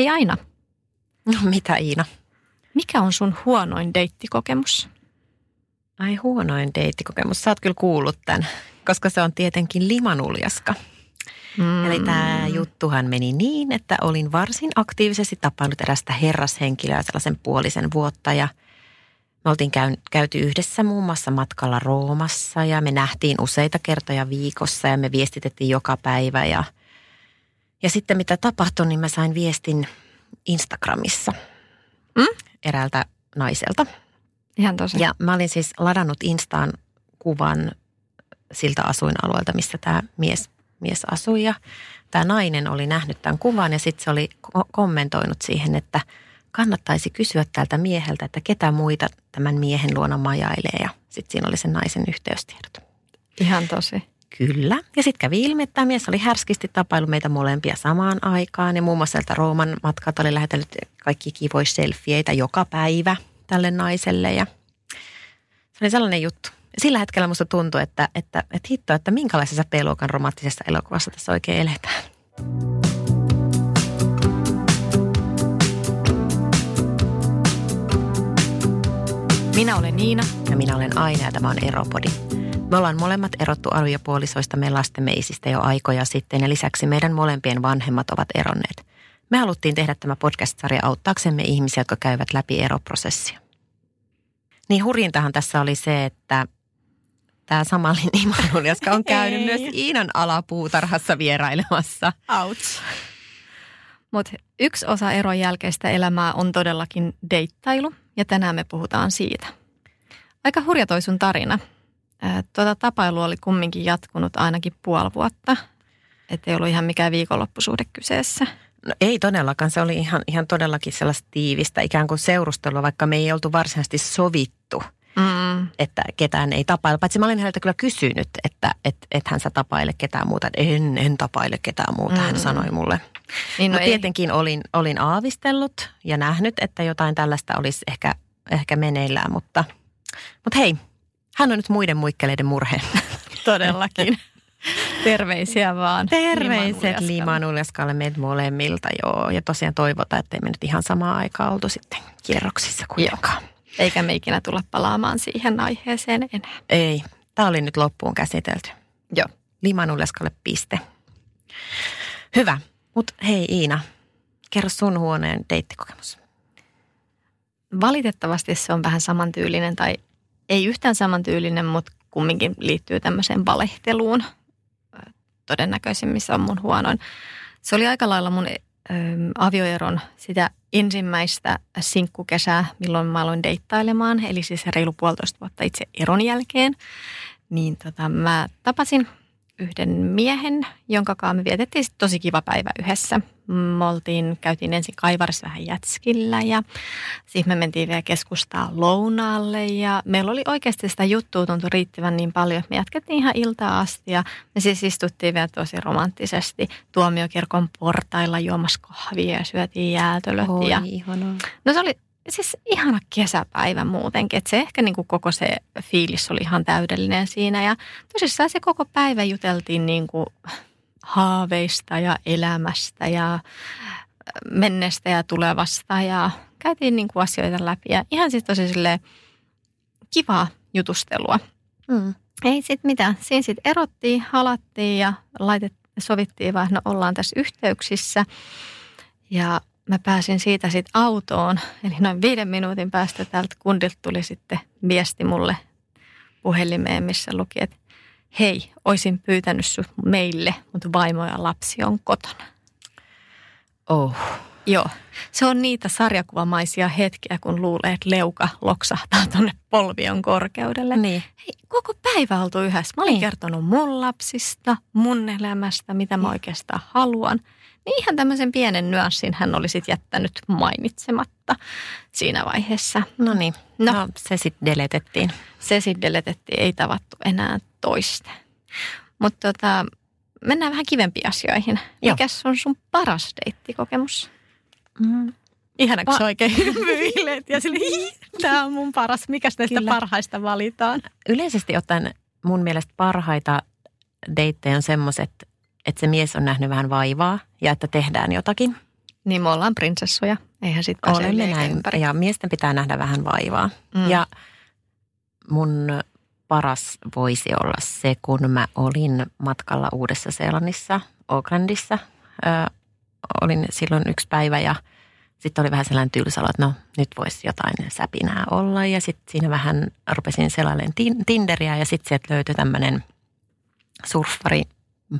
Hei Aina, No mitä Iina? mikä on sun huonoin deittikokemus? Ai huonoin deittikokemus. Sä oot kyllä kuullut tämän, koska se on tietenkin limanuljaska. Mm. Eli tämä juttuhan meni niin, että olin varsin aktiivisesti tapailut erästä herrashenkilöä sellaisen puolisen vuotta ja me oltiin käy, käyty yhdessä muun muassa matkalla Roomassa ja me nähtiin useita kertoja viikossa ja me viestitettiin joka päivä ja, ja sitten mitä tapahtui, niin mä sain viestin Instagramissa Mm? eräältä naiselta. Ihan tosi. Ja mä olin siis ladannut Instaan kuvan siltä asuinalueelta, missä tämä mies, mies asui. Ja tämä nainen oli nähnyt tämän kuvan ja sitten se oli ko- kommentoinut siihen, että kannattaisi kysyä tältä mieheltä, että ketä muita tämän miehen luona majailee. Ja sitten siinä oli sen naisen yhteystiedot. Ihan tosi. Kyllä. Ja sitten kävi ilmi, että tämä mies oli härskisti tapailu meitä molempia samaan aikaan. Ja muun muassa sieltä Rooman matkalta oli lähetellyt kaikki kivoja selfieitä joka päivä tälle naiselle. Ja se oli sellainen juttu. Sillä hetkellä musta tuntui, että, että, että hitto, että minkälaisessa P-luokan romanttisessa elokuvassa tässä oikein eletään. Minä olen Niina. Ja minä olen Aina ja tämä on Eropodi. Me ollaan molemmat erottu aviopuolisoista me lastemme isistä jo aikoja sitten ja lisäksi meidän molempien vanhemmat ovat eronneet. Me haluttiin tehdä tämä podcast-sarja auttaaksemme ihmisiä, jotka käyvät läpi eroprosessia. Niin hurjintahan tässä oli se, että tämä Samali Imanul, jotka on käynyt Ei. myös Iinan alapuutarhassa vierailemassa. Ouch. Mutta yksi osa eron jälkeistä elämää on todellakin deittailu ja tänään me puhutaan siitä. Aika hurja toi sun tarina. Tuota tapailu oli kumminkin jatkunut ainakin puoli vuotta. Että ei ollut ihan mikään viikonloppusuhde kyseessä. No ei todellakaan, se oli ihan, ihan todellakin sellaista tiivistä ikään kuin seurustelua, vaikka me ei oltu varsinaisesti sovittu – Mm. että ketään ei tapaile. Paitsi mä olin häneltä kyllä kysynyt, että et, et hän sä tapaile ketään muuta. En, en tapaile ketään muuta, mm. hän sanoi mulle. Niin no, no tietenkin olin, olin aavistellut ja nähnyt, että jotain tällaista olisi ehkä, ehkä meneillään, mutta, mutta hei, hän on nyt muiden muikkeleiden murhe. todellakin. Terveisiä vaan. Terveiset Limanuljaskalle. Meiltä molemmilta, joo. Ja tosiaan toivotaan, että ei me nyt ihan samaan aikaan oltu sitten kierroksissa kuitenkaan. Eikä me ikinä tulla palaamaan siihen aiheeseen enää. Ei, tämä oli nyt loppuun käsitelty. Joo. Limanuljaskalle piste. Hyvä. Mutta hei Iina, kerro sun huoneen deittikokemus. Valitettavasti se on vähän samantyylinen tai ei yhtään samantyylinen, mutta kumminkin liittyy tämmöiseen valehteluun. Se on mun huonoin. Se oli aika lailla mun ö, avioeron sitä ensimmäistä sinkkukesää, milloin mä aloin deittailemaan, eli siis reilu puolitoista vuotta itse eron jälkeen. Niin tota, mä tapasin yhden miehen, jonka kanssa me vietettiin tosi kiva päivä yhdessä. Me oltiin, käytiin ensin kaivarissa vähän jätskillä ja sitten me mentiin vielä keskustaa lounaalle ja meillä oli oikeasti sitä juttua tuntui riittävän niin paljon, että me jatkettiin ihan iltaa asti ja me siis istuttiin vielä tosi romanttisesti tuomiokirkon portailla juomassa kahvia ja syötiin jäätölöt ja ihanaa. No se oli siis ihana kesäpäivä muutenkin, että se ehkä niin kuin koko se fiilis oli ihan täydellinen siinä ja tosissaan se koko päivä juteltiin niin kuin haaveista ja elämästä ja menneestä ja tulevasta ja käytiin niin kuin asioita läpi ja ihan siis tosi silleen kivaa jutustelua. Mm. Ei sit mitään. Siinä sitten erottiin, halattiin ja laitet, sovittiin vaan, no ollaan tässä yhteyksissä. Ja mä pääsin siitä sitten autoon. Eli noin viiden minuutin päästä täältä kundilta tuli sitten viesti mulle puhelimeen, missä luki, että hei, olisin pyytänyt sut meille, mutta vaimo ja lapsi on kotona. Oh. Joo, se on niitä sarjakuvamaisia hetkiä, kun luulee, että leuka loksahtaa tuonne polvion korkeudelle. Niin. Hei, koko päivä oltu yhdessä. Mä olin Niin. kertonut mun lapsista, mun elämästä, mitä mä Niin. oikeastaan haluan. Niin ihan tämmöisen pienen nyanssin hän oli sitten jättänyt mainitsematta siinä vaiheessa. No niin, No. no. no se sitten deletettiin. Se sitten deletettiin, ei tavattu enää toista. Mutta tota, mennään vähän kivempiin asioihin. Joo. Mikäs on sun paras deittikokemus? Mm. Pa- sä oikein hymyilet ja sille, tämä on mun paras. Mikäs näistä Kyllä. parhaista valitaan? Yleisesti ottaen mun mielestä parhaita deittejä on semmoiset, että se mies on nähnyt vähän vaivaa ja että tehdään jotakin. Niin me ollaan prinsessoja. Eihän sit pääse Olemme näin. ympäri. Ja miesten pitää nähdä vähän vaivaa. Mm. Ja mun paras voisi olla se, kun mä olin matkalla Uudessa-Seelannissa, Aucklandissa. Ö, olin silloin yksi päivä ja sitten oli vähän sellainen tylsä, että no nyt voisi jotain säpinää olla. Ja sitten siinä vähän rupesin selailemaan tin- Tinderiä ja sitten sieltä löytyi tämmöinen surffari,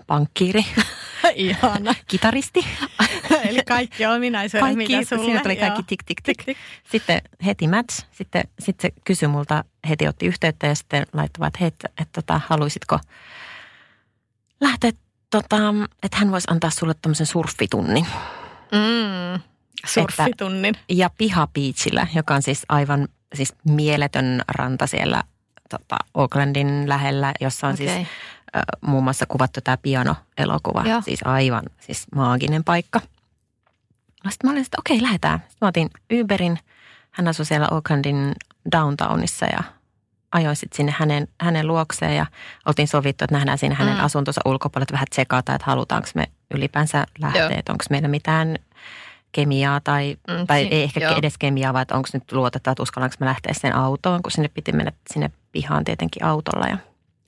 pankkiiri, Ihana. kitaristi. Eli kaikki ominaisuudet, Kaikki, mitä sulle. siinä tuli kaikki tik tik tik. Tik, tik. Sitten heti match. Sitten, sitten se kysyi multa, heti otti yhteyttä ja sitten laittoi, että hei, että, että tota, haluaisitko lähteä, tota, että hän voisi antaa sulle tämmöisen surfitunnin. Mm. Surfitunnin. Ja pihapiitsillä, joka on siis aivan siis mieletön ranta siellä tota, Aucklandin lähellä, jossa on okay. siis muun muassa kuvattu tämä piano-elokuva. Joo. Siis aivan siis maaginen paikka. No sitten mä olin, että okei, lähdetään. Sitten mä otin Uberin. Hän asui siellä Aucklandin downtownissa ja ajoin sitten sinne hänen, hänen luokseen ja oltiin sovittu, että nähdään siinä hänen Mm. asuntonsa ulkopuolella, että vähän tsekata, että halutaanko me ylipäänsä lähteä, Joo. että onko meillä mitään kemiaa tai, Mm, tai ei ehkä joo. edes kemiaa, vaan onko nyt luotetaan, että uskallanko me lähteä sen autoon, kun sinne piti mennä sinne pihaan tietenkin autolla. Ja,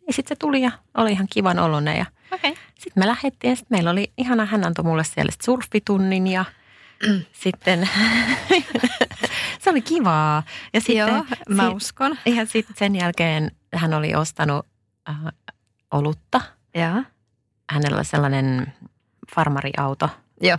ja sitten se tuli ja oli ihan kivan oloinen ja. Okay. sitten me lähdettiin ja sitten meillä oli ihana, hän antoi mulle siellä sit surfitunnin ja sitten se oli kivaa. Ja sitten, Joo, mä uskon. ja sitten sen jälkeen hän oli ostanut äh, olutta. Joo. Hänellä sellainen farmariauto. Joo.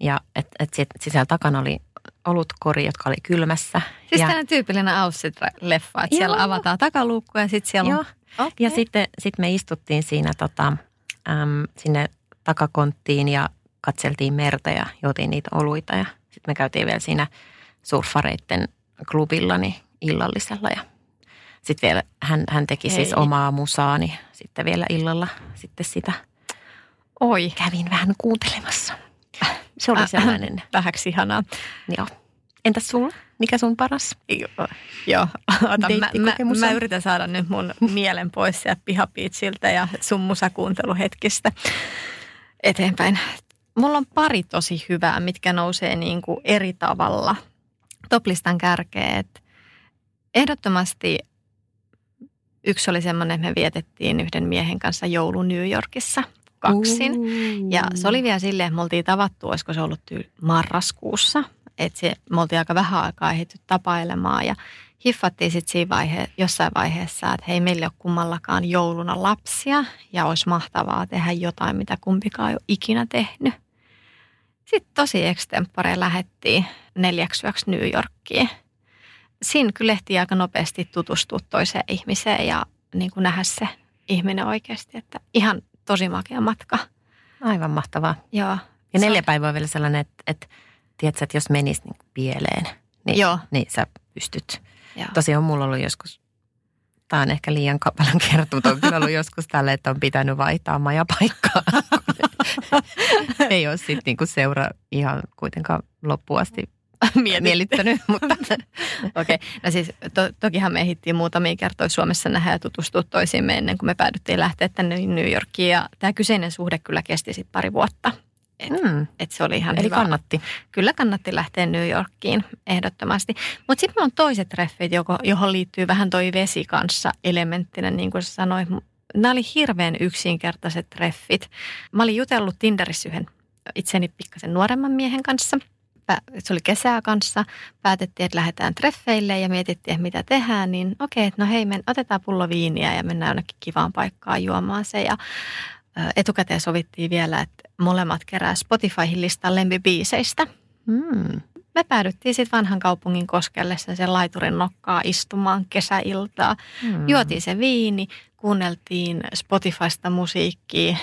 Ja et, et sit, sisällä takana oli olutkori, jotka oli kylmässä. Siis ja, tämmöinen tyypillinen Auschwitz-leffa, että Joo. siellä avataan takaluukku ja sitten siellä joo, on... Okay. ja sitten sit me istuttiin siinä tota, äm, sinne takakonttiin ja katseltiin merta ja juotiin niitä oluita. Ja sitten me käytiin vielä siinä surfareitten klubilla niin illallisella. Ja sitten vielä hän, hän teki siis Ei. omaa musaani sitten vielä illalla sitten sitä. Oi, Kävin vähän kuuntelemassa. Se oli Äh, sellainen, vähäksi ihanaa. joo. Entäs sulla? Mikä sun paras? Joo, Joo. Ota, mä, mä, mä yritän saada nyt mun mielen pois sieltä pihapiitsiltä ja sun musakuunteluhetkistä eteenpäin. Mulla on pari tosi hyvää, mitkä nousee niin kuin eri tavalla toplistan kärkeet. Ehdottomasti yksi oli semmoinen, että me vietettiin yhden miehen kanssa joulu New Yorkissa kaksin. Ja se oli vielä silleen, että me oltiin tavattu, olisiko se ollut marraskuussa. Että se, me oltiin aika vähän aikaa ehditty tapailemaan ja hiffattiin sitten siinä vaihe, jossain vaiheessa, että hei meillä ei ole kummallakaan jouluna lapsia ja olisi mahtavaa tehdä jotain, mitä kumpikaan ei ole ikinä tehnyt. Sitten tosi extempore lähettiin neljäksi yöksi New Yorkiin. Siinä kyllä ehtii aika nopeasti tutustua toiseen ihmiseen ja niin kuin nähdä se ihminen oikeasti, että ihan tosi makea matka. Aivan mahtavaa. Joo. Ja neljä päivää on vielä sellainen, että, että tiedätkö, että jos menisi niin pieleen, niin, Joo. niin sä pystyt. Joo. Tosiaan mulla on ollut joskus, tämä on ehkä liian ka- paljon kerrottu, mutta on kyllä ollut joskus tälle, että on pitänyt vaihtaa majapaikkaa. Ei ole sitten niinku seura ihan kuitenkaan loppuun asti Mietitty. miellyttänyt, mutta Okei, no siis to, tokihan me ehdittiin muutamia kertoja Suomessa nähdä ja tutustua toisiimme ennen kuin me päädyttiin lähteä tänne New Yorkiin. Ja tämä kyseinen suhde kyllä kesti sitten pari vuotta. Mm, Et se oli ihan eli hyvä. kannatti. Kyllä kannatti lähteä New Yorkiin ehdottomasti. Mutta sitten on toiset treffit, joko, johon liittyy vähän toi vesi kanssa elementtinä, niin kuin sä sanoit. Nämä oli hirveän yksinkertaiset treffit. Mä olin jutellut Tinderissä yhden itseni pikkasen nuoremman miehen kanssa. Se oli kesää kanssa. Päätettiin, että lähdetään treffeille ja mietittiin, että mitä tehdään. Niin okei, että no hei, men, otetaan pullo viiniä ja mennään jonnekin kivaan paikkaan juomaan se. Ja etukäteen sovittiin vielä, että molemmat kerää Spotifyhin listan lempibiiseistä. Mm. Me päädyttiin sitten vanhan kaupungin koskelle sen laiturin nokkaa istumaan kesäiltaa. Mm. Juotiin se viini, kuunneltiin Spotifysta musiikkia,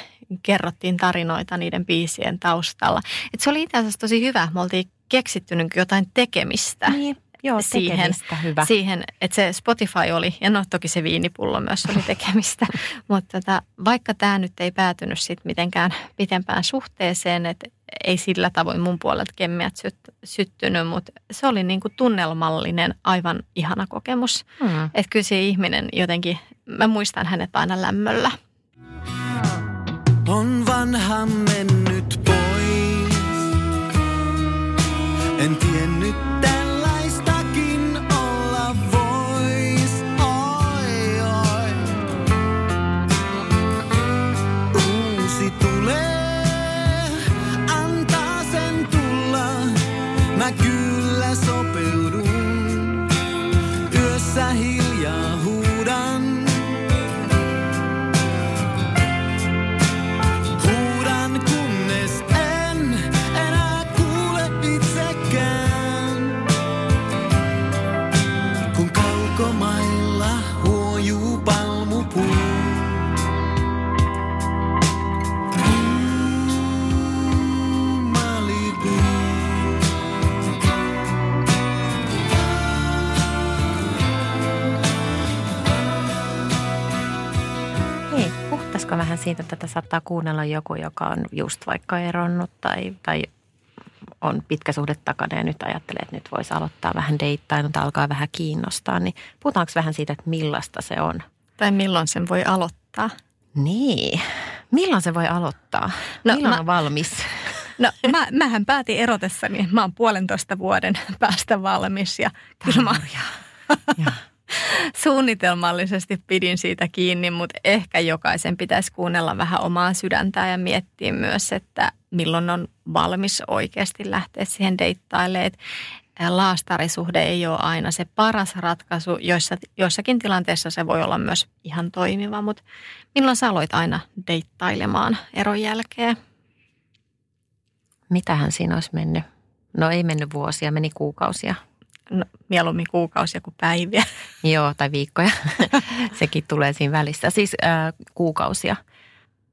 kerrottiin tarinoita niiden biisien taustalla. Et se oli itse asiassa tosi hyvä. Me oltiin keksitty niin jotain tekemistä Niin, joo, siihen- hyvä. siihen, että se Spotify oli, ja no toki se viinipullo myös oli tekemistä, mutta tota, vaikka tämä nyt ei päätynyt sit mitenkään pitempään suhteeseen, että ei sillä tavoin mun puolelta kemmiät syt, syttynyt, mutta se oli niinku tunnelmallinen, aivan ihana kokemus. Mm. Että kyllä se ihminen jotenkin, mä muistan hänet aina lämmöllä. On vanha mennyt pois. En tiennyt siitä, että tätä saattaa kuunnella joku, joka on just vaikka eronnut tai, tai on pitkä suhde takana ja nyt ajattelee, että nyt voisi aloittaa vähän deittailun tai alkaa vähän kiinnostaa. Niin puhutaanko vähän siitä, että millaista se on? Tai milloin sen voi aloittaa? Niin. Milloin se voi aloittaa? No, Milloin mä- on valmis? No mä, mähän päätin erotessani, että mä oon puolentoista vuoden päästä valmis ja kyllä mä Ja. suunnitelmallisesti pidin siitä kiinni, mutta ehkä jokaisen pitäisi kuunnella vähän omaa sydäntään ja miettiä myös, että milloin on valmis oikeasti lähteä siihen deittailemaan. Laastarisuhde ei ole aina se paras ratkaisu. Joissa, joissakin tilanteissa se voi olla myös ihan toimiva, mutta milloin sä aloit aina deittailemaan eron jälkeen? Mitähän siinä olisi mennyt? No ei mennyt vuosia, meni kuukausia. No, mieluummin kuukausia kuin päiviä. Joo, tai viikkoja. Sekin tulee siinä välissä. Siis äh, kuukausia.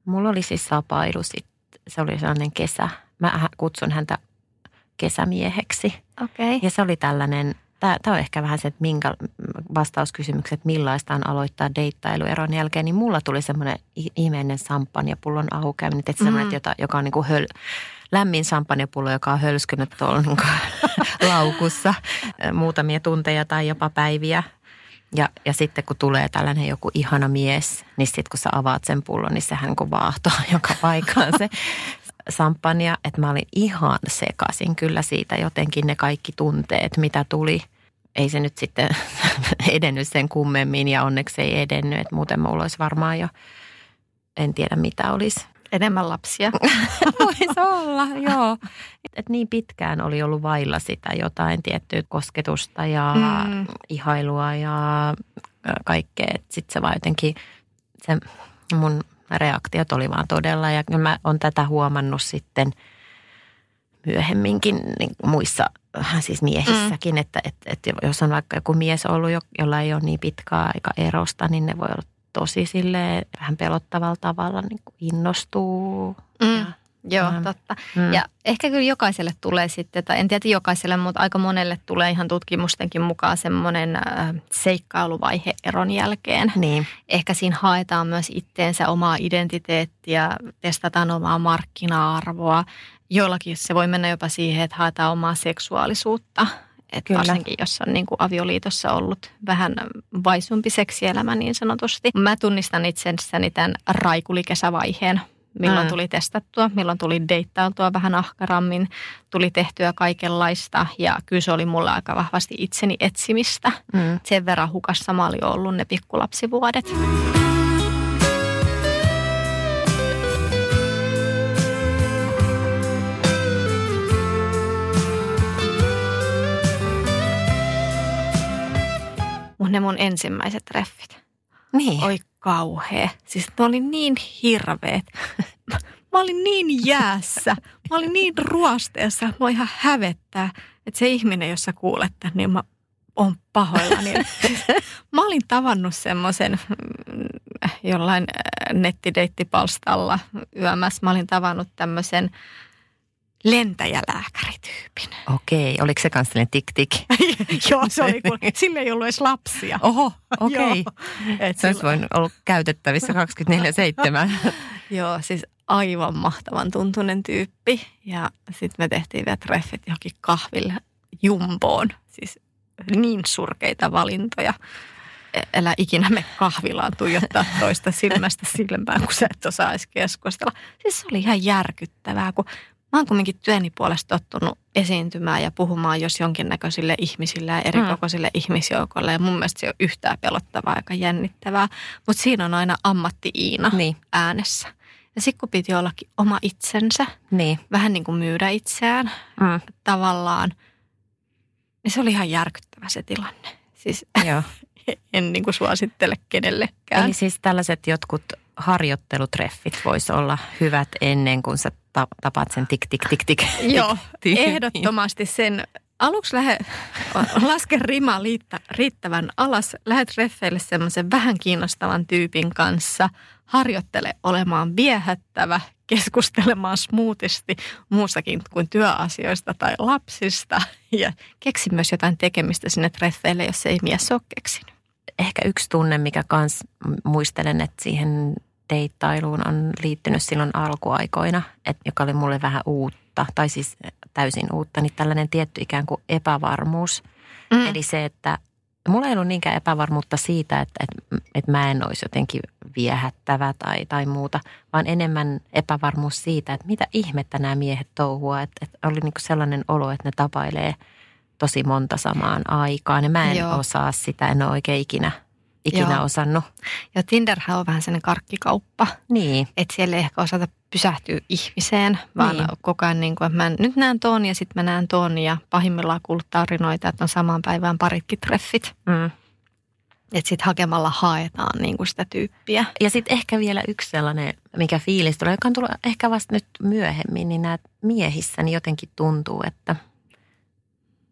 Mulla oli siis sapailu sit. Se oli sellainen kesä. Mä kutsun häntä kesämieheksi. Okei. Okay. Ja se oli tällainen, tämä on ehkä vähän se, että minkä vastauskysymykset, millaista on aloittaa deittailu eron jälkeen, niin mulla tuli semmoinen ihmeinen sampanjapullon ahukäyminen, että semmoinen, Mm. jota, joka on niin kuin höl, lämmin sampanjapullo, joka on hölskynyt tuolla niin laukussa muutamia tunteja tai jopa päiviä. Ja, ja sitten kun tulee tällainen joku ihana mies, niin sitten kun sä avaat sen pullon, niin sehän kun vaahtoo joka paikkaan se sampania. Että mä olin ihan sekasin kyllä siitä jotenkin ne kaikki tunteet, mitä tuli. Ei se nyt sitten edennyt sen kummemmin ja onneksi ei edennyt. Että muuten mulla olisi varmaan jo, en tiedä mitä olisi. Enemmän lapsia. Voisi olla, joo. Et, niin pitkään oli ollut vailla sitä jotain tiettyä kosketusta ja Mm. ihailua ja kaikkea. Sitten se vaan jotenkin, se mun reaktiot oli vaan todella. Ja mä oon tätä huomannut sitten myöhemminkin niin muissa äh, siis miehissäkin, mm. että, että, että jos on vaikka joku mies ollut, jo- jolla ei ole niin pitkää aika erosta, niin ne voi olla tosi silleen vähän pelottavalla tavalla niin kuin innostuu. Mm. Ja, Joo, Mm. totta. mm. Ja ehkä kyllä jokaiselle tulee sitten, tai en tiedä jokaiselle, mutta aika monelle tulee ihan tutkimustenkin mukaan semmoinen äh, seikkailuvaihe eron jälkeen. Niin, Ehkä siinä haetaan myös itteensä omaa identiteettiä, testataan omaa markkina-arvoa. Joillakin se voi mennä jopa siihen, että haetaan omaa seksuaalisuutta. Et Kyllä. varsinkin, jos on niin kuin avioliitossa ollut vähän vaisumpi seksielämä niin sanotusti. Mä tunnistan itsessäni tämän raikulikesävaiheen, milloin Mm. tuli testattua, milloin tuli deittailtua vähän ahkarammin, tuli tehtyä kaikenlaista ja kyllä se oli mulle aika vahvasti itseni etsimistä. mm. Sen verran hukassa mä olin ollut ne pikkulapsivuodet. Mun ne mun ensimmäiset treffit. niin. Oi kauhea. Siis ne oli niin hirveet. Mä olin niin jäässä. Mä olin niin ruosteessa. Mä ihan hävettää, että se ihminen, jos sä kuulet tän, niin mä oon pahoillani. mä olin tavannut semmoisen mm, jollain äh, nettideittipalstalla yömässä. Mä olin tavannut tämmöisen lentäjälääkärityypin. Okei, oliko se kanssa tik-tik? Joo, se oli kun sillä ei ollut edes lapsia. Oho, okei. Et Se olisi voinut olla käytettävissä 24-7. Joo, siis aivan mahtavan tuntunen tyyppi. Ja sitten me tehtiin vielä treffit johonkin kahville jumboon. Siis niin surkeita valintoja. E- Älä ikinä me kahvilaan tuijottaa toista silmästä silmään, kun sä et osaa edes keskustella. Siis se oli ihan järkyttävää, kun mä oon kumminkin työni puolesta tottunut esiintymään ja puhumaan jos jonkinnäköisille ihmisille ja erikokoisille mm. ihmisjoukoille. Ja mun mielestä se on yhtään pelottavaa aika jännittävää. Mutta siinä on aina ammatti-Iina Niin. äänessä. Ja sitten kun piti ollakin oma itsensä, Niin. vähän niin kuin myydä itseään Mm. tavallaan, niin se oli ihan järkyttävä se tilanne. Siis Joo. en niin kuin suosittele kenellekään. Eli siis tällaiset jotkut harjoittelutreffit vois olla hyvät ennen kuin sä ta- tapaat sen tik tik tik tik. Joo, ehdottomasti sen. Aluksi lähde, laske rima riittävän alas. Lähet treffeille semmoisen vähän kiinnostavan tyypin kanssa. Harjoittele olemaan viehättävä, keskustelemaan smoothisti muustakin kuin työasioista tai lapsista. Ja keksi myös jotain tekemistä sinne treffeille, jos ei mies ole keksinyt. Ehkä yksi tunne, mikä kans muistelen, että siihen deittailuun on liittynyt silloin alkuaikoina, että joka oli mulle vähän uutta, tai siis täysin uutta, niin tällainen tietty ikään kuin epävarmuus. Mm. Eli se, että mulla ei ollut niinkään epävarmuutta siitä, että, että, että mä en olisi jotenkin viehättävä tai, tai muuta, vaan enemmän epävarmuus siitä, että mitä ihmettä nämä miehet touhua. Että, että oli niinku sellainen olo, että ne tapailee tosi monta samaan aikaan. Ja mä en. Joo. osaa sitä, en ole oikein ikinä, ikinä Joo. osannut. Ja Tinderhän on vähän sellainen karkkikauppa. Niin, Että siellä ei ehkä osata pysähtyä ihmiseen, vaan Niin. koko ajan niin kuin, että mä nyt näen ton ja sitten mä näen ton ja pahimmillaan kuulut tarinoita, että on samaan päivään paritkin treffit. mm. Että sitten hakemalla haetaan niin kuin sitä tyyppiä. Ja sitten ehkä vielä yksi sellainen, mikä fiilis tulee, joka on tullut ehkä vasta nyt myöhemmin, niin nämä miehissä niin jotenkin tuntuu, että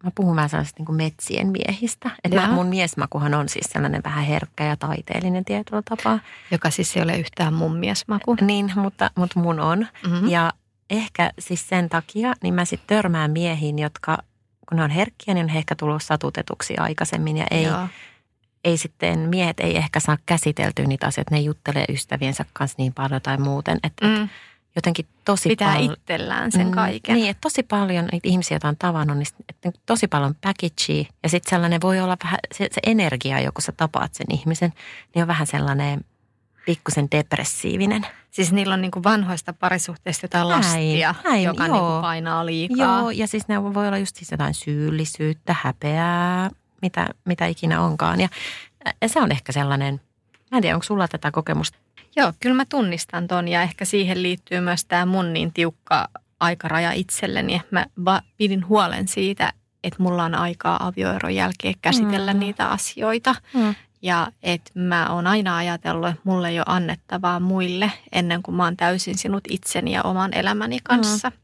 mä puhun vähän sellaisesta niin metsien miehistä. Että mä, mun miesmakuhan on siis sellainen vähän herkkä ja taiteellinen tietyllä tapaa. Joka siis ei ole yhtään mun miesmaku. Niin, mutta, mutta mun on. Mm-hmm. Ja ehkä siis sen takia, niin mä sitten törmään miehiin, jotka kun ne on herkkiä, niin on he ehkä tullut satutetuksi aikaisemmin ja ei, Joo. ei sitten, miehet ei ehkä saa käsiteltyä niitä asioita, ne juttelee ystäviensä kanssa niin paljon tai muuten, että Mm. Jotenkin tosi Pitää paljon... itsellään sen Mm, kaiken. Niin, että tosi paljon niitä ihmisiä, joita on tavannut, niin että tosi paljon packagea. Ja sitten sellainen voi olla vähän, se, se energia, joku sä tapaat sen ihmisen, niin on vähän sellainen pikkusen depressiivinen. Siis niillä on niin kuin vanhoista parisuhteista jotain Näin, lastia, näin, joka joo. niin kuin painaa liikaa. Joo, ja siis ne voi olla just siis jotain syyllisyyttä, häpeää, mitä, mitä ikinä onkaan. Ja, ja se on ehkä sellainen, mä en tiedä, onko sulla tätä kokemusta? Joo, kyllä mä tunnistan ton ja ehkä siihen liittyy myös tämä mun niin tiukka aikaraja itselleni. Mä va- pidin huolen siitä, että mulla on aikaa avioeron jälkeen käsitellä Mm. niitä asioita. Mm. Ja että mä oon aina ajatellut, että mulle ei ole annettavaa muille ennen kuin mä oon täysin sinut itseni ja oman elämäni kanssa. Mm.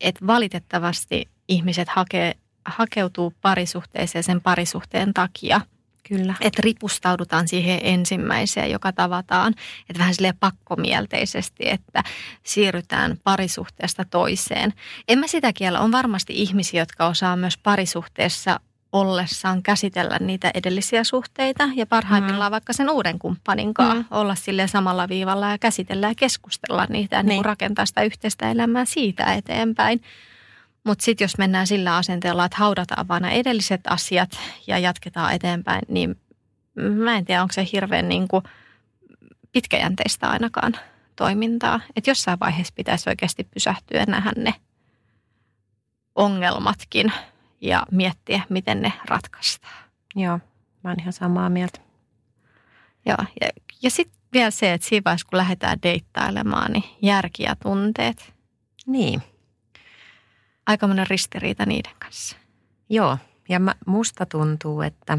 Että valitettavasti ihmiset hakee, hakeutuu parisuhteeseen sen parisuhteen takia – Kyllä. että ripustaudutaan siihen ensimmäiseen, joka tavataan. Että vähän silleen pakkomielteisesti, että siirrytään parisuhteesta toiseen. En mä sitä kiellä. On varmasti ihmisiä, jotka osaa myös parisuhteessa ollessaan käsitellä niitä edellisiä suhteita ja parhaimmillaan mm. vaikka sen uuden kumppanin kanssa Mm. mm. olla sille samalla viivalla ja käsitellä ja keskustella niitä ja niin. Niin. rakentaa sitä yhteistä elämää siitä eteenpäin. Mutta sitten jos mennään sillä asenteella, että haudataan vain nämä edelliset asiat ja jatketaan eteenpäin, niin mä en tiedä, onko se hirveän niin kuin pitkäjänteistä ainakaan toimintaa. Että jossain vaiheessa pitäisi oikeasti pysähtyä nähdä ne ongelmatkin ja miettiä, miten ne ratkaistaan. Joo, mä oon ihan samaa mieltä. Joo. Ja, ja sitten vielä se, että siinä vaiheessa, kun lähdetään deittailemaan, niin järki ja tunteet. Niin, Aika monen ristiriita niiden kanssa. joo. Ja mä, musta tuntuu, että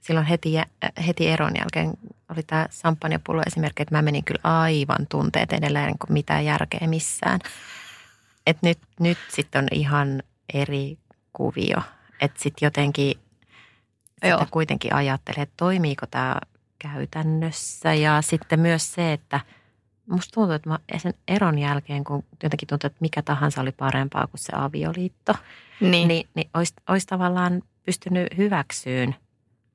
silloin heti, äh, heti eron jälkeen oli tämä samppanjapullo esimerkki, että mä menin kyllä aivan tunteet edelleen kuin mitään järkeä missään. Et nyt, nyt sitten on ihan eri kuvio. Että sitten jotenkin sitä Joo. kuitenkin ajattelee, että toimiiko tämä käytännössä. Ja sitten myös se, että musta tuntuu, että mä sen eron jälkeen, kun jotenkin tuntuu, että mikä tahansa oli parempaa kuin se avioliitto, Niin. niin, niin olisi, olisi tavallaan pystynyt hyväksyyn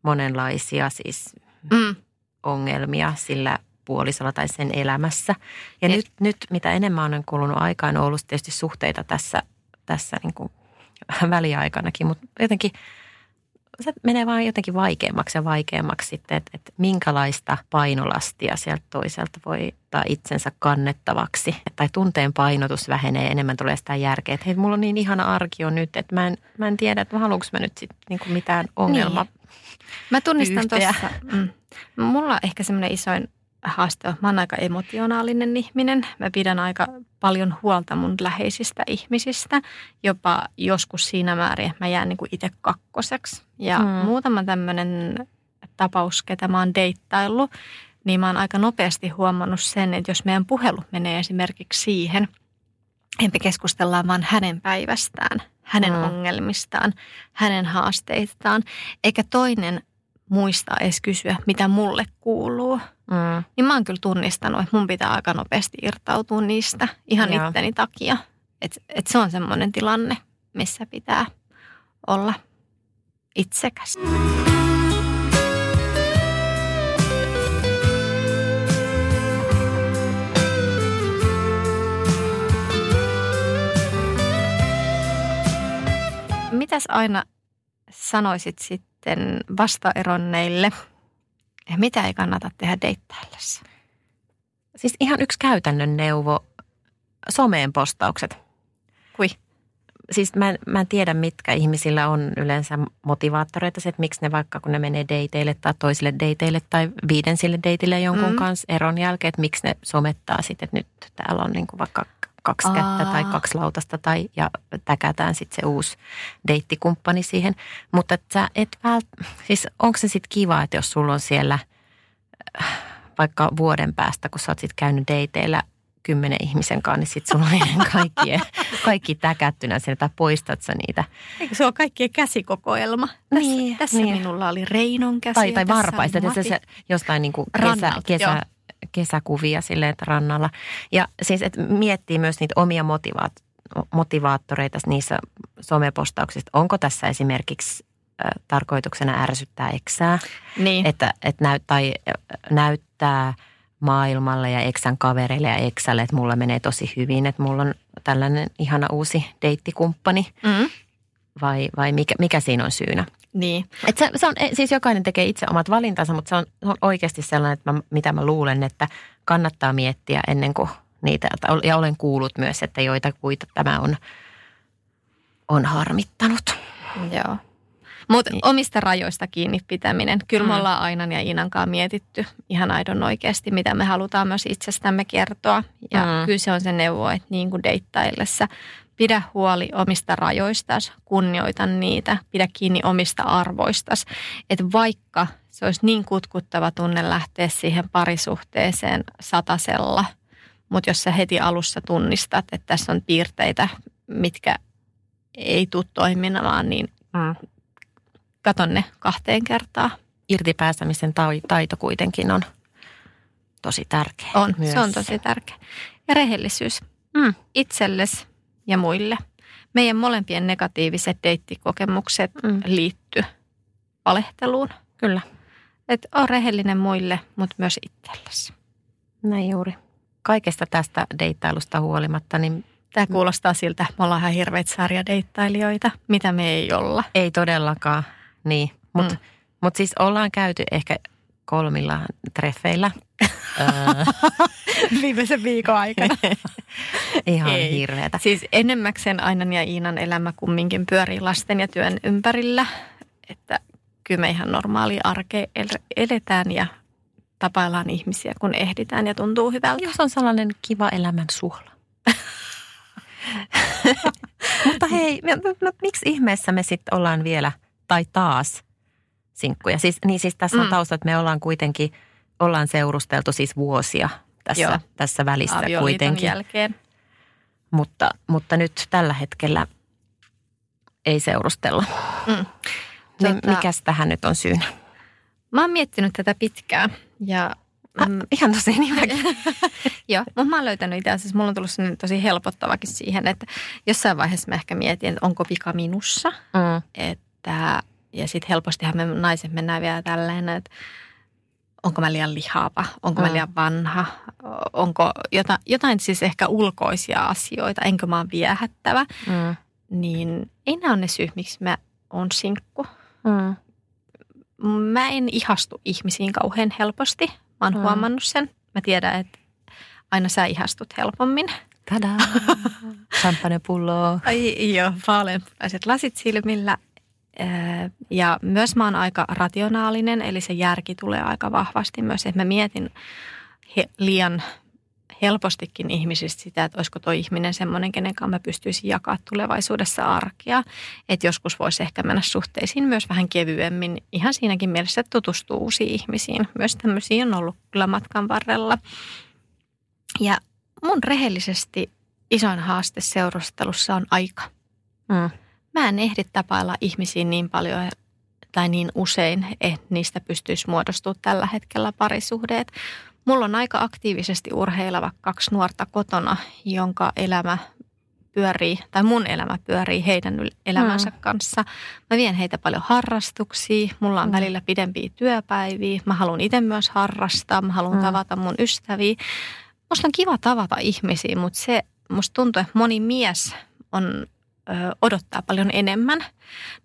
monenlaisia siis Mm. ongelmia sillä puolisolla tai sen elämässä. Ja Niin. nyt, nyt mitä enemmän on kulunut aikaa, on ollut tietysti suhteita tässä, tässä niin kuin väliaikanakin, mutta jotenkin se menee vaan jotenkin vaikeammaksi ja vaikeammaksi sitten, että, että minkälaista painolastia sieltä toiselta voi ottaa itsensä kannettavaksi. Tai tunteen painotus vähenee, enemmän tulee sitä järkeä, että hei, mulla on niin ihana arki on nyt, että mä en, mä en tiedä, että haluanko mä nyt sitten niin mitään ongelma. Niin. Mä tunnistan Pyyhtejä. tuossa, mm, mulla on ehkä semmoinen isoin haaste, on, mä oon aika emotionaalinen ihminen. Mä pidän aika paljon huolta mun läheisistä ihmisistä, jopa joskus siinä määrin, että mä jään niin kuin itse kakkoseksi. Ja Mm. mm. muutama tämmöinen tapaus, ketä mä oon deittaillut, niin mä oon aika nopeasti huomannut sen, että jos meidän puhelu menee esimerkiksi siihen, että me keskustellaan vaan hänen päivästään, hänen Mm. mm. ongelmistaan, hänen haasteistaan, eikä toinen muista edes kysyä, mitä mulle kuuluu. Mm. Niin mä oon kyllä tunnistanut, että mun pitää aika nopeasti irtautua niistä ihan Joo. itteni takia. Että et se on semmoinen tilanne, missä pitää olla itsekäs. Mitäs aina sanoisit sitten vastaeronneille, mitä ei kannata tehdä deittaillessa? Siis ihan yksi käytännön neuvo, someen postaukset. Kui? Siis mä en, mä en tiedä, mitkä ihmisillä on yleensä motivaattoreita, se, että miksi ne vaikka kun ne menee dateille tai toisille dateille tai viidensille dateille jonkun mm. kanssa eron jälkeen, että miksi ne somettaa sitten, että nyt täällä on niin kuin vaikka kaksi Aa. kättä tai kaksi lautasta tai ja täkätään sitten se uusi deittikumppani siihen. Mutta et sä et vält, siis onko se sitten kiva, että jos sulla on siellä äh, vaikka vuoden päästä, kun sä oot sitten käynyt dateilla kymmenen ihmisen kanssa, niin sitten sulla on kaikkien, kaikki täkättynä siellä, tai poistat sä niitä. Eikö se ole kaikkien käsikokoelma? Tässä, Niin, tässä niin. minulla oli Reinon käsi. Tai, tai varpaista, että se, jostain niin kuin kesä, Rannalta, kesä, joo. Kesäkuvia silleen, että rannalla. Ja siis, että miettii myös niitä omia motivaat, motivaattoreita niissä somepostauksissa. Onko tässä esimerkiksi äh, tarkoituksena ärsyttää eksää, Niin, että, että näyt, tai näyttää maailmalle ja eksän kavereille ja eksälle, että mulla menee tosi hyvin, että mulla on tällainen ihana uusi deittikumppani mm, vai, vai mikä, mikä siinä on syynä? Niin. Et se, se on, siis jokainen tekee itse omat valintansa, mutta se on, se on oikeasti sellainen, että mä, mitä mä luulen, että kannattaa miettiä ennen kuin niitä. Ja olen kuullut myös, että joita kuita tämä on, on harmittanut. Joo. Mutta Niin. omista rajoista kiinni pitäminen. Kyllä me Mm. ollaan Ainan ja Inankaan mietitty ihan aidon oikeasti, mitä me halutaan myös itsestämme kertoa. Ja Mm. kyllä se on se neuvo, että niin kuin deittaillessa pidä huoli omista rajoistas, kunnioita niitä, pidä kiinni omista arvoistas. Että vaikka se olisi niin kutkuttava tunne lähteä siihen parisuhteeseen satasella, mutta jos sä heti alussa tunnistat, että tässä on piirteitä, mitkä ei tule toimimaan, niin Mm. katon ne kahteen kertaan. Irtipäästämisen tai- taito kuitenkin on tosi tärkeä. On, myös. se on tosi tärkeä. Ja rehellisyys Mm. itsellesi ja muille. Meidän molempien negatiiviset deittikokemukset Mm. liittyy valehteluun. Kyllä, Että on rehellinen muille, mutta myös itsellesi. näin juuri. Kaikesta tästä deittailusta huolimatta, niin Tämä kuulostaa siltä, että me ollaan ihan hirveitä sarjadeittailijoita, mitä me ei olla. ei todellakaan. Niin, mutta mm. mut siis ollaan käyty ehkä kolmilla treffeillä. Viimeisen viikon aikana. Ihan Ei. hirveätä. Siis enimmäkseen Ainan ja Iinan elämä kumminkin pyörii lasten ja työn ympärillä. Että kyllä me ihan normaali arke el- eletään ja tapaillaan ihmisiä, kun ehditään ja tuntuu hyvältä. Jos on sellainen kiva elämän suola. Mutta hei, me- me- no, miksi ihmeessä me sitten ollaan vielä, tai taas, sinkkuja? Siis, niin siis tässä on Mm. tausta, että me ollaan kuitenkin, ollaan seurusteltu siis vuosia tässä, Joo. tässä välissä Avioliiton kuitenkin. jälkeen. Mutta, mutta nyt tällä hetkellä ei seurustella. Mm. Niin Tota- mikäs tähän nyt on syynä? Mä oon miettinyt tätä pitkään ja mm, Ihan tosi nimekin. Joo, mutta mä oon löytänyt itse asiassa, mulla on tullut tosi helpottavakin siihen, että jossain vaiheessa mä ehkä mietin, että onko vika minussa. Mm. Että, ja sitten helpostihan me naiset mennään vielä tälleen, että onko mä liian lihava, onko mä Mm. liian vanha, onko jotain, jotain siis ehkä ulkoisia asioita, enkö mä oon viehättävä. Mm. Niin ei nämä ole ne syyt, miksi mä oon sinkku. Mm. mä en ihastu ihmisiin kauhean helposti. Mä oon Mm. huomannut sen. Mä tiedän, että aina sä ihastut helpommin. Tada! Champagnepulloa. Ai joo, vaaleanpunaiset lasit silmillä. Ja myös mä oon aika rationaalinen, eli se järki tulee aika vahvasti myös, että mä mietin he, liian helpostikin ihmisistä sitä, että olisiko tuo ihminen semmoinen, kenen kanssa mä pystyisin jakaa tulevaisuudessa arkea. Että joskus voisi ehkä mennä suhteisiin myös vähän kevyemmin, ihan siinäkin mielessä, että tutustuu uusiin ihmisiin. Myös tämmöisiä on ollut kyllä matkan varrella. Ja mun rehellisesti isoin haaste seurustelussa on aika Mm. Mä en ehdi tapailla ihmisiä niin paljon tai niin usein, että niistä pystyisi muodostua tällä hetkellä parisuhteet. Mulla on aika aktiivisesti urheileva kaksi nuorta kotona, jonka elämä pyörii, tai mun elämä pyörii heidän elämänsä Mm. kanssa. Mä vien heitä paljon harrastuksia, mulla on Mm. välillä pidempiä työpäiviä, mä haluan itse myös harrastaa, mä haluan Mm. tavata mun ystäviä. Musta on kiva tavata ihmisiä, mutta se musta tuntuu, että moni mies on odottaa paljon enemmän.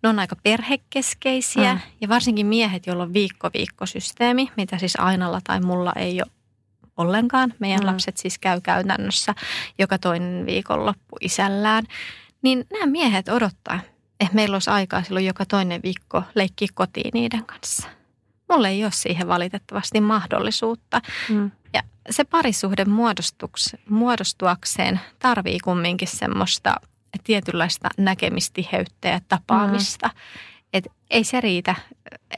Ne on aika perhekeskeisiä Mm. ja varsinkin miehet, joilla on viikko-viikkosysteemi, mitä siis Ainalla tai mulla ei ole ollenkaan. Meidän Mm. lapset siis käy käytännössä joka toinen viikonloppu isällään. Niin nämä miehet odottaa, että meillä olisi aikaa silloin joka toinen viikko leikkiä kotiin niiden kanssa. Mulla ei ole siihen valitettavasti mahdollisuutta. Mm. Ja se parisuhde muodostuks, muodostuakseen tarvii kumminkin semmoista tietynlaista näkemistiheyttä ja tapaamista. Mm. Et ei se riitä.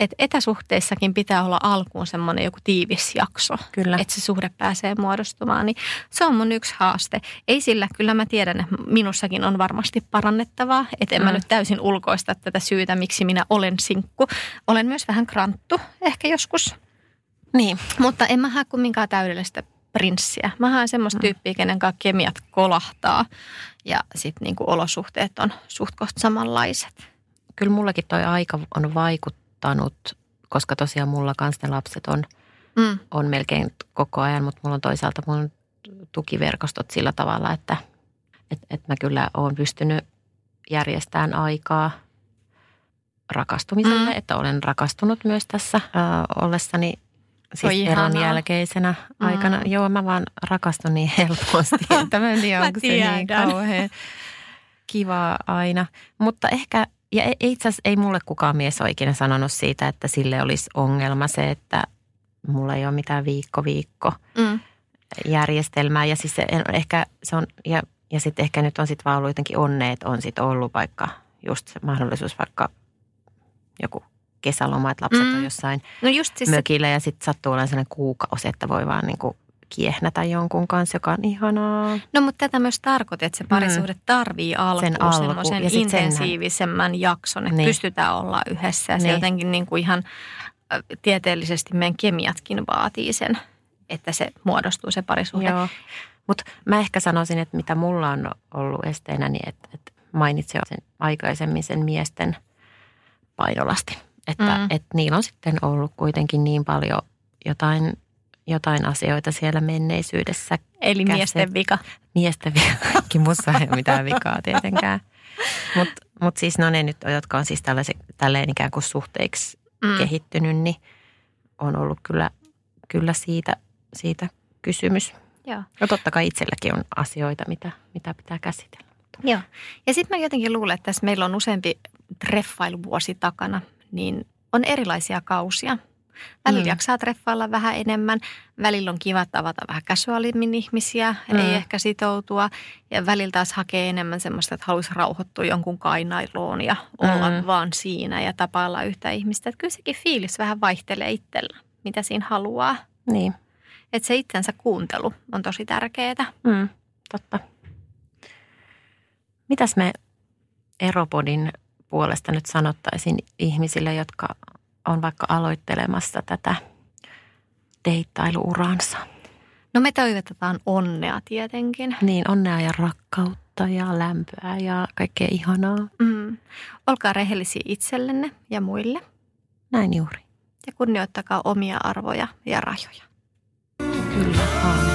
Et etäsuhteissakin pitää olla alkuun semmoinen joku tiivis jakso, Kyllä. että se suhde pääsee muodostumaan. Niin se on mun yksi haaste. Ei sillä, kyllä mä tiedän, että minussakin on varmasti parannettavaa. Että en mä Mm. nyt täysin ulkoista tätä syytä, miksi minä olen sinkku. Olen myös vähän kranttu ehkä joskus. Niin. Mutta en mä hae kumminkaan täydellistä prinssiä. Mä haen semmoista Mm. tyyppiä, kenen kanssa kemiat kolahtaa ja sitten niinku olosuhteet on suht koht samanlaiset. Kyllä mullakin toi aika on vaikuttanut, koska tosiaan mulla kanssa ne lapset on, Mm. on melkein koko ajan, mutta mulla on toisaalta mun tukiverkostot sillä tavalla, että et, et mä kyllä oon pystynyt järjestämään aikaa rakastumiselle, Mm. että olen rakastunut myös tässä äh, ollessani Oi siis eron ihanaa. jälkeisenä aikana. Mm. Joo, mä vaan rakastun niin helposti, että mä en tiedä, Mä onko se niin kauhean kivaa aina. Mutta ehkä, ja e- itse asiassa ei mulle kukaan mies ole ikinä sanonut siitä, että sille olisi ongelma se, että mulla ei ole mitään viikko-viikko Mm. järjestelmää. Ja siis se, ehkä se on, ja, ja sitten ehkä nyt on sitten vaan ollut jotenkin onne, että on sitten ollut vaikka just se mahdollisuus vaikka joku kesäloma, että lapset Mm. on jossain No just siis se, mökillä ja sitten sattuu olemaan sellainen kuukausi, että voi vaan niinku kiehnätä jonkun kanssa, joka on ihanaa. no mutta tätä myös tarkoitin, että se parisuhde tarvii alkuun Sen alku. semmoisen Ja sit senhän- intensiivisemmän jakson, että Niin. pystytään olla yhdessä. Ja se Niin. jotenkin niin kuin ihan tieteellisesti meidän kemiatkin vaatii sen, että se muodostuu se parisuhde. Joo. Mutta mä ehkä sanoisin, että mitä mulla on ollut esteenä, niin että, että mainitsin sen aikaisemmin sen miesten painolasti. Että, Mm. että niillä on sitten ollut kuitenkin niin paljon jotain, jotain asioita siellä menneisyydessä. Eli Käsit- miesten vika. Miesten vika, kaikki mussa ei ole mitään vikaa tietenkään. Mutta mut siis no ne nyt, jotka on siis tälleen ikään kuin suhteiksi Mm. kehittynyt, niin on ollut kyllä, kyllä siitä, siitä kysymys. Joo. No totta kai itselläkin on asioita, mitä, mitä pitää käsitellä. Joo. Ja sitten mä jotenkin luulen, että tässä meillä on useampi treffailuvuosi takana, niin on erilaisia kausia. Välillä Mm. jaksaa treffailla vähän enemmän, välillä on kiva tavata vähän casualimmin ihmisiä, Mm. ei ehkä sitoutua. Ja välillä taas hakee enemmän semmoista, että haluaisi rauhoittua jonkun kainailuun ja olla mm. vaan siinä ja tapailla yhtä ihmistä. Että kyllä sekin fiilis vähän vaihtelee itsellä, mitä siinä haluaa. Niin, Että se itsensä kuuntelu on tosi tärkeää. mm, totta. Mitäs me Eropodin puolesta nyt sanottaisiin ihmisille, jotka on vaikka aloittelemassa tätä deittailuuransa? No me toivotetaan onnea tietenkin. Niin, onnea ja rakkautta ja lämpöä ja kaikkea ihanaa. Mm. Olkaa rehellisiä itsellenne ja muille Näin juuri. ja kunnioittakaa omia arvoja ja rajoja. Kyllä, aamen.